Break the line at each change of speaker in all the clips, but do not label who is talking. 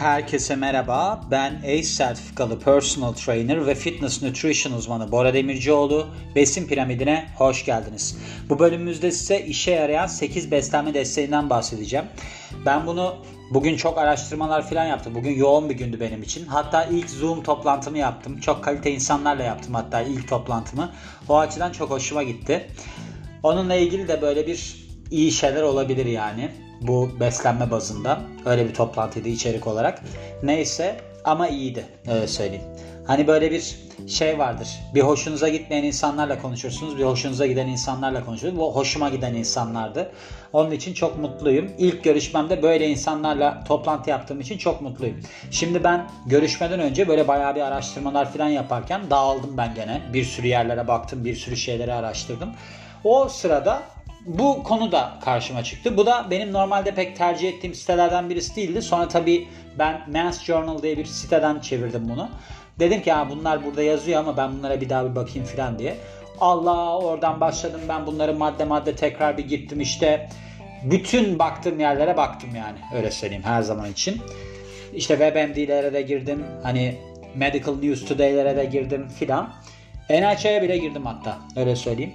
Herkese merhaba. Ben ACE sertifikalı personal trainer ve fitness nutrition uzmanı Bora Demircioğlu. Besin piramidine hoş geldiniz. Bu bölümümüzde size işe yarayan 8 beslenme desteğinden bahsedeceğim. Ben bunu bugün çok araştırmalar falan yaptım. Bugün yoğun bir gündü benim için. Hatta ilk Zoom toplantımı yaptım. Çok kalite insanlarla yaptım hatta ilk toplantımı. O açıdan çok hoşuma gitti. Onunla ilgili de böyle bir iyi şeyler olabilir yani bu beslenme bazında. Öyle bir toplantıydı içerik olarak. Neyse ama iyiydi öyle söyleyeyim. Hani böyle bir şey vardır. Bir hoşunuza gitmeyen insanlarla konuşursunuz. Bir hoşunuza giden insanlarla konuşursunuz. Bu hoşuma giden insanlardı. Onun için çok mutluyum. İlk görüşmemde böyle insanlarla toplantı yaptığım için çok mutluyum. Şimdi ben görüşmeden önce böyle bayağı bir araştırmalar falan yaparken dağıldım ben gene. Bir sürü yerlere baktım. Bir sürü şeyleri araştırdım. O sırada bu konu da karşıma çıktı. Bu da benim normalde pek tercih ettiğim sitelerden birisi değildi. Sonra tabii ben Men's Journal diye bir siteden çevirdim bunu. Dedim ki ha bunlar burada yazıyor ama ben bunlara bir daha bir bakayım falan diye. Allah oradan başladım ben bunları madde madde tekrar bir gittim işte. Bütün baktığım yerlere baktım yani öyle söyleyeyim her zaman için. İşte WebMD'lere de girdim. Hani Medical News Today'lere de girdim filan. NHA'ya bile girdim hatta öyle söyleyeyim.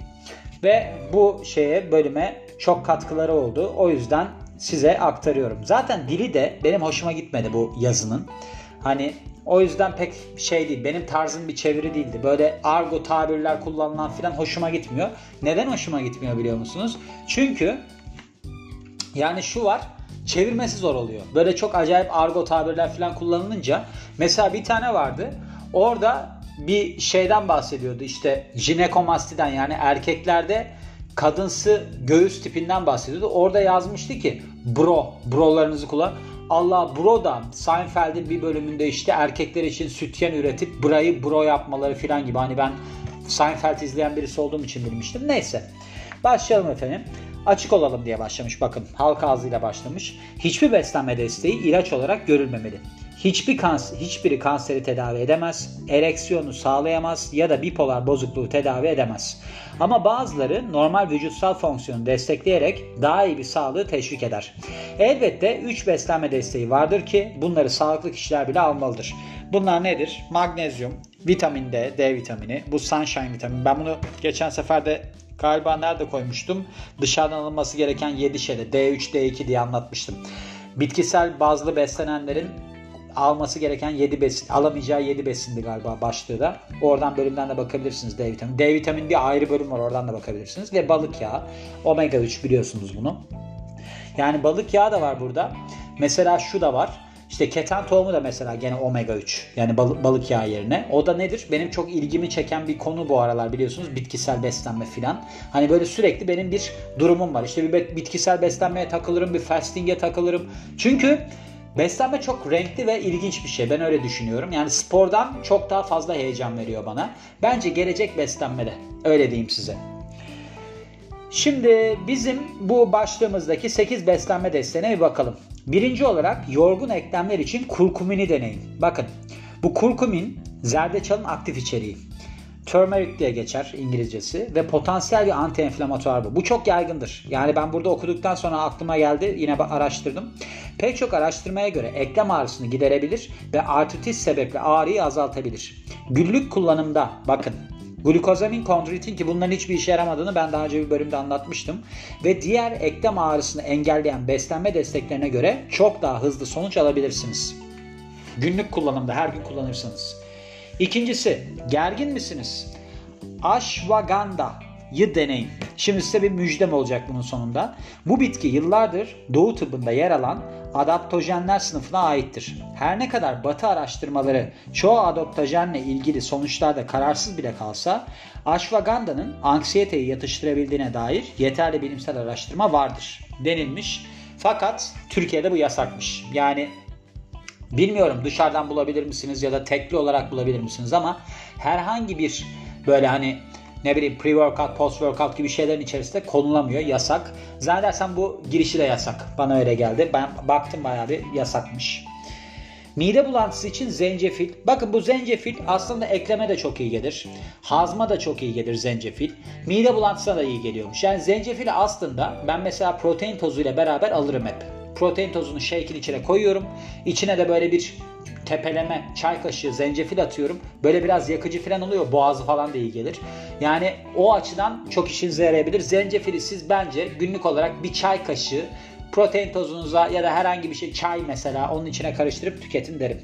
Ve bu şeye bölüme çok katkıları oldu. O yüzden size aktarıyorum. Zaten dili de benim hoşuma gitmedi bu yazının. Hani o yüzden pek şey değil. Benim tarzım bir çeviri değildi. Böyle argo tabirler kullanılan filan hoşuma gitmiyor. Neden hoşuma gitmiyor biliyor musunuz? Çünkü yani şu var. Çevirmesi zor oluyor. Böyle çok acayip argo tabirler filan kullanılınca mesela bir tane vardı. Orada bir şeyden bahsediyordu işte jinekomastiden yani erkeklerde kadınsı göğüs tipinden bahsediyordu. Orada yazmıştı ki bro, brolarınızı kullan. Allah bro da Seinfeld'in bir bölümünde işte erkekler için sütyen üretip brayı bro yapmaları filan gibi. Hani ben Seinfeld izleyen birisi olduğum için bilmiştim. Neyse. Başlayalım efendim. Açık olalım diye başlamış. Bakın halk ağzıyla başlamış. Hiçbir beslenme desteği ilaç olarak görülmemeli. Hiçbir kanser, hiçbiri kanseri tedavi edemez, ereksiyonu sağlayamaz ya da bipolar bozukluğu tedavi edemez. Ama bazıları normal vücutsal fonksiyonu destekleyerek daha iyi bir sağlığı teşvik eder. Elbette 3 beslenme desteği vardır ki bunları sağlıklı kişiler bile almalıdır. Bunlar nedir? Magnezyum, vitamin D, D vitamini, bu sunshine vitamini. Ben bunu geçen sefer de galiba nerede koymuştum? Dışarıdan alınması gereken 7 şeyde D3, D2 diye anlatmıştım. Bitkisel bazlı beslenenlerin alması gereken 7 besin, alamayacağı 7 besindi galiba başlığı da. Oradan bölümden de bakabilirsiniz D vitamini. D vitamini bir ayrı bölüm var oradan da bakabilirsiniz. Ve balık yağı. Omega 3 biliyorsunuz bunu. Yani balık yağı da var burada. Mesela şu da var. İşte keten tohumu da mesela gene omega 3. Yani balık, balık yağı yerine. O da nedir? Benim çok ilgimi çeken bir konu bu aralar biliyorsunuz. Bitkisel beslenme filan. Hani böyle sürekli benim bir durumum var. İşte bir bitkisel beslenmeye takılırım, bir fasting'e takılırım. Çünkü Beslenme çok renkli ve ilginç bir şey. Ben öyle düşünüyorum. Yani spordan çok daha fazla heyecan veriyor bana. Bence gelecek beslenmede. Öyle diyeyim size. Şimdi bizim bu başlığımızdaki 8 beslenme desteğine bir bakalım. Birinci olarak yorgun eklemler için kurkumini deneyin. Bakın bu kurkumin zerdeçalın aktif içeriği. Turmeric diye geçer İngilizcesi ve potansiyel bir anti-enflamatuar bu. Bu çok yaygındır. Yani ben burada okuduktan sonra aklıma geldi. Yine araştırdım. Pek çok araştırmaya göre eklem ağrısını giderebilir ve artritis sebeple ağrıyı azaltabilir. Günlük kullanımda bakın Glukozamin, kondroitin ki bunların hiçbir işe yaramadığını ben daha önce bir bölümde anlatmıştım. Ve diğer eklem ağrısını engelleyen beslenme desteklerine göre çok daha hızlı sonuç alabilirsiniz. Günlük kullanımda her gün kullanırsanız. İkincisi, gergin misiniz? Ashwagandha'yı deneyin. Şimdi size bir müjdem olacak bunun sonunda. Bu bitki yıllardır Doğu tıbbında yer alan adaptojenler sınıfına aittir. Her ne kadar batı araştırmaları çoğu adaptojenle ilgili sonuçlarda kararsız bile kalsa ashwaganda'nın anksiyeteyi yatıştırabildiğine dair yeterli bilimsel araştırma vardır denilmiş. Fakat Türkiye'de bu yasakmış. Yani bilmiyorum dışarıdan bulabilir misiniz ya da tekli olarak bulabilir misiniz ama herhangi bir böyle hani ne bileyim pre-workout, post-workout gibi şeylerin içerisinde konulamıyor. Yasak. Zannedersem bu girişi de yasak. Bana öyle geldi. Ben baktım bayağı bir yasakmış. Mide bulantısı için zencefil. Bakın bu zencefil aslında ekleme de çok iyi gelir. Hazma da çok iyi gelir zencefil. Mide bulantısına da iyi geliyormuş. Yani zencefili aslında ben mesela protein tozuyla beraber alırım hep. Protein tozunu shake'in içine koyuyorum. İçine de böyle bir tepeleme çay kaşığı zencefil atıyorum. Böyle biraz yakıcı falan oluyor. Boğazı falan da iyi gelir. Yani o açıdan çok işinize yarayabilir. Zencefili siz bence günlük olarak bir çay kaşığı protein tozunuza ya da herhangi bir şey çay mesela onun içine karıştırıp tüketin derim.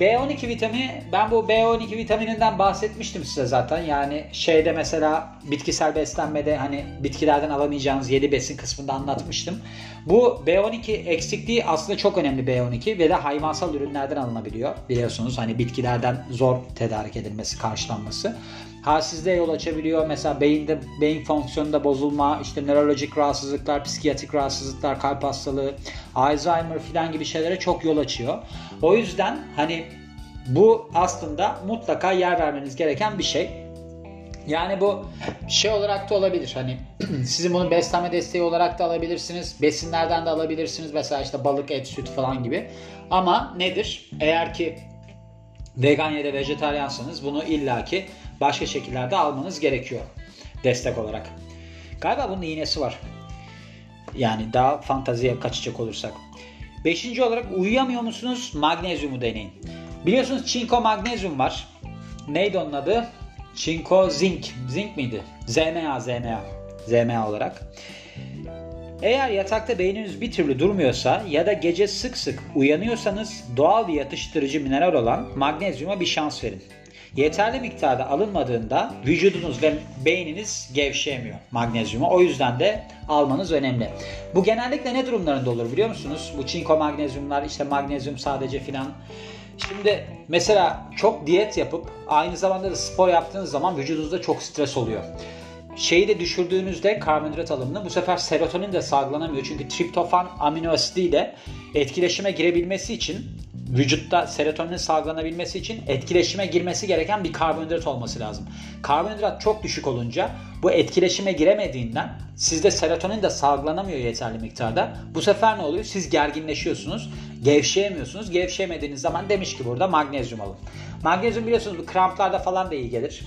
B12 vitamini ben bu B12 vitamininden bahsetmiştim size zaten. Yani şeyde mesela bitkisel beslenmede hani bitkilerden alamayacağınız 7 besin kısmında anlatmıştım. Bu B12 eksikliği aslında çok önemli B12 ve de hayvansal ürünlerden alınabiliyor. Biliyorsunuz hani bitkilerden zor tedarik edilmesi, karşılanması. Halsizliğe yol açabiliyor. Mesela beyinde beyin fonksiyonunda bozulma, işte nörolojik rahatsızlıklar, psikiyatrik rahatsızlıklar, kalp hastalığı, Alzheimer filan gibi şeylere çok yol açıyor. O yüzden hani bu aslında mutlaka yer vermeniz gereken bir şey. Yani bu şey olarak da olabilir. Hani sizin bunu beslenme desteği olarak da alabilirsiniz. Besinlerden de alabilirsiniz. Mesela işte balık, et, süt falan gibi. Ama nedir? Eğer ki vegan ya da vejetaryansanız bunu illaki başka şekillerde almanız gerekiyor destek olarak. Galiba bunun iğnesi var. Yani daha fantaziye kaçacak olursak. Beşinci olarak uyuyamıyor musunuz? Magnezyumu deneyin. Biliyorsunuz çinko magnezyum var. Neydi onun adı? Çinko zinc. Zinc miydi? ZMA, ZMA. ZMA olarak. Eğer yatakta beyniniz bir türlü durmuyorsa ya da gece sık sık uyanıyorsanız doğal bir yatıştırıcı mineral olan magnezyuma bir şans verin. Yeterli miktarda alınmadığında vücudunuz ve beyniniz gevşeyemiyor magnezyumu. O yüzden de almanız önemli. Bu genellikle ne durumlarında olur biliyor musunuz? Bu çinko magnezyumlar işte magnezyum sadece filan. Şimdi mesela çok diyet yapıp aynı zamanda da spor yaptığınız zaman vücudunuzda çok stres oluyor şeyi de düşürdüğünüzde karbonhidrat alımını bu sefer serotonin de salgılanamıyor. Çünkü triptofan amino asidiyle etkileşime girebilmesi için vücutta serotoninin salgılanabilmesi için etkileşime girmesi gereken bir karbonhidrat olması lazım. Karbonhidrat çok düşük olunca bu etkileşime giremediğinden sizde serotonin de salgılanamıyor yeterli miktarda. Bu sefer ne oluyor? Siz gerginleşiyorsunuz, gevşeyemiyorsunuz. Gevşeyemediğiniz zaman demiş ki burada magnezyum alın. Magnezyum biliyorsunuz bu kramplarda falan da iyi gelir.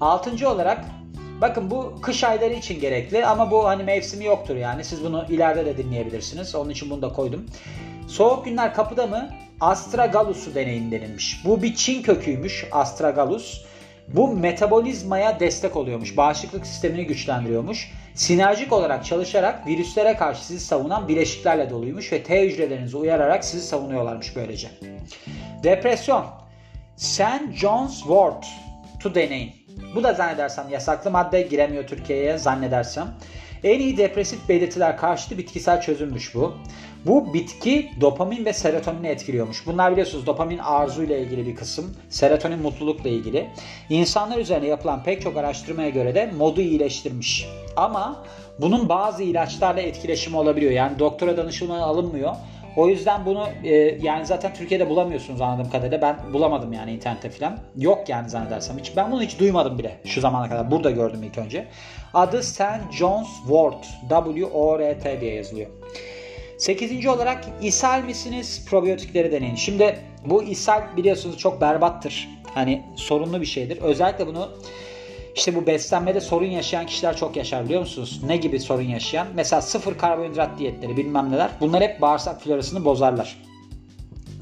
Altıncı olarak Bakın bu kış ayları için gerekli ama bu hani mevsimi yoktur yani. Siz bunu ileride de dinleyebilirsiniz. Onun için bunu da koydum. Soğuk günler kapıda mı? Astragalus'u deneyin denilmiş. Bu bir Çin köküymüş Astragalus. Bu metabolizmaya destek oluyormuş. Bağışıklık sistemini güçlendiriyormuş. Sinerjik olarak çalışarak virüslere karşı sizi savunan bileşiklerle doluymuş ve T hücrelerinizi uyararak sizi savunuyorlarmış böylece. Depresyon. St. John's Wort tu deneyin. Bu da zannedersem yasaklı madde giremiyor Türkiye'ye zannedersem. En iyi depresif belirtiler karşıtı bitkisel çözümmüş bu. Bu bitki dopamin ve serotonini etkiliyormuş. Bunlar biliyorsunuz dopamin arzuyla ilgili bir kısım, serotonin mutlulukla ilgili. İnsanlar üzerine yapılan pek çok araştırmaya göre de modu iyileştirmiş. Ama bunun bazı ilaçlarla etkileşimi olabiliyor. Yani doktora danışılmaya alınmıyor. O yüzden bunu e, yani zaten Türkiye'de bulamıyorsunuz anladığım kadarıyla. Ben bulamadım yani internette falan. Yok yani zannedersem. Hiç, ben bunu hiç duymadım bile şu zamana kadar. Burada gördüm ilk önce. Adı St. John's Wort. W-O-R-T diye yazılıyor. Sekizinci olarak ishal misiniz? Probiyotikleri deneyin. Şimdi bu ishal biliyorsunuz çok berbattır. Hani sorunlu bir şeydir. Özellikle bunu işte bu beslenmede sorun yaşayan kişiler çok yaşar biliyor musunuz? Ne gibi sorun yaşayan? Mesela sıfır karbonhidrat diyetleri bilmem neler. Bunlar hep bağırsak florasını bozarlar.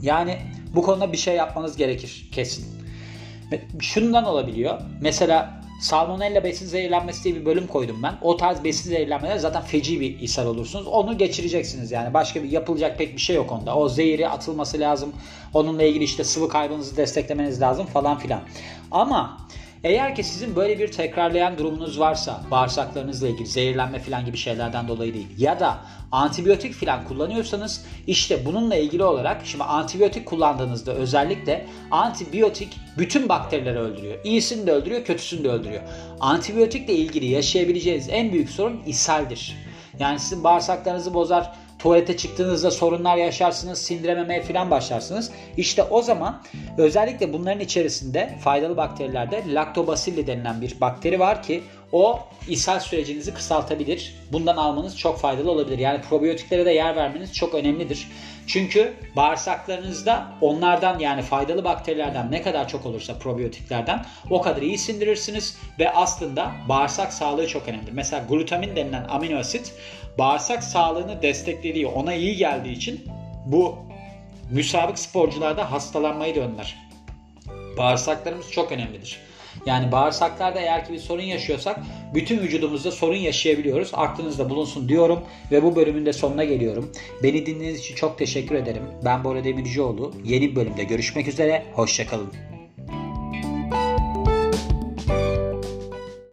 Yani bu konuda bir şey yapmanız gerekir kesin. Şundan olabiliyor. Mesela Salmonella besin zehirlenmesi diye bir bölüm koydum ben. O tarz besin zehirlenmeler zaten feci bir ishal olursunuz. Onu geçireceksiniz yani. Başka bir yapılacak pek bir şey yok onda. O zehiri atılması lazım. Onunla ilgili işte sıvı kaybınızı desteklemeniz lazım falan filan. Ama eğer ki sizin böyle bir tekrarlayan durumunuz varsa bağırsaklarınızla ilgili zehirlenme falan gibi şeylerden dolayı değil ya da antibiyotik falan kullanıyorsanız işte bununla ilgili olarak şimdi antibiyotik kullandığınızda özellikle antibiyotik bütün bakterileri öldürüyor. İyisini de öldürüyor, kötüsünü de öldürüyor. Antibiyotikle ilgili yaşayabileceğiniz en büyük sorun ishaldir. Yani sizin bağırsaklarınızı bozar, tuvalete çıktığınızda sorunlar yaşarsınız, sindirememeye falan başlarsınız. İşte o zaman özellikle bunların içerisinde faydalı bakterilerde Lactobacilli denilen bir bakteri var ki o ishal sürecinizi kısaltabilir. Bundan almanız çok faydalı olabilir. Yani probiyotiklere de yer vermeniz çok önemlidir. Çünkü bağırsaklarınızda onlardan yani faydalı bakterilerden ne kadar çok olursa probiyotiklerden o kadar iyi sindirirsiniz ve aslında bağırsak sağlığı çok önemlidir. Mesela glutamin denilen amino asit bağırsak sağlığını desteklediği, ona iyi geldiği için bu müsabık sporcularda hastalanmayı da önler. Bağırsaklarımız çok önemlidir. Yani bağırsaklarda eğer ki bir sorun yaşıyorsak bütün vücudumuzda sorun yaşayabiliyoruz. Aklınızda bulunsun diyorum ve bu bölümün de sonuna geliyorum. Beni dinlediğiniz için çok teşekkür ederim. Ben Bora Demircioğlu. Yeni bir bölümde görüşmek üzere. Hoşçakalın.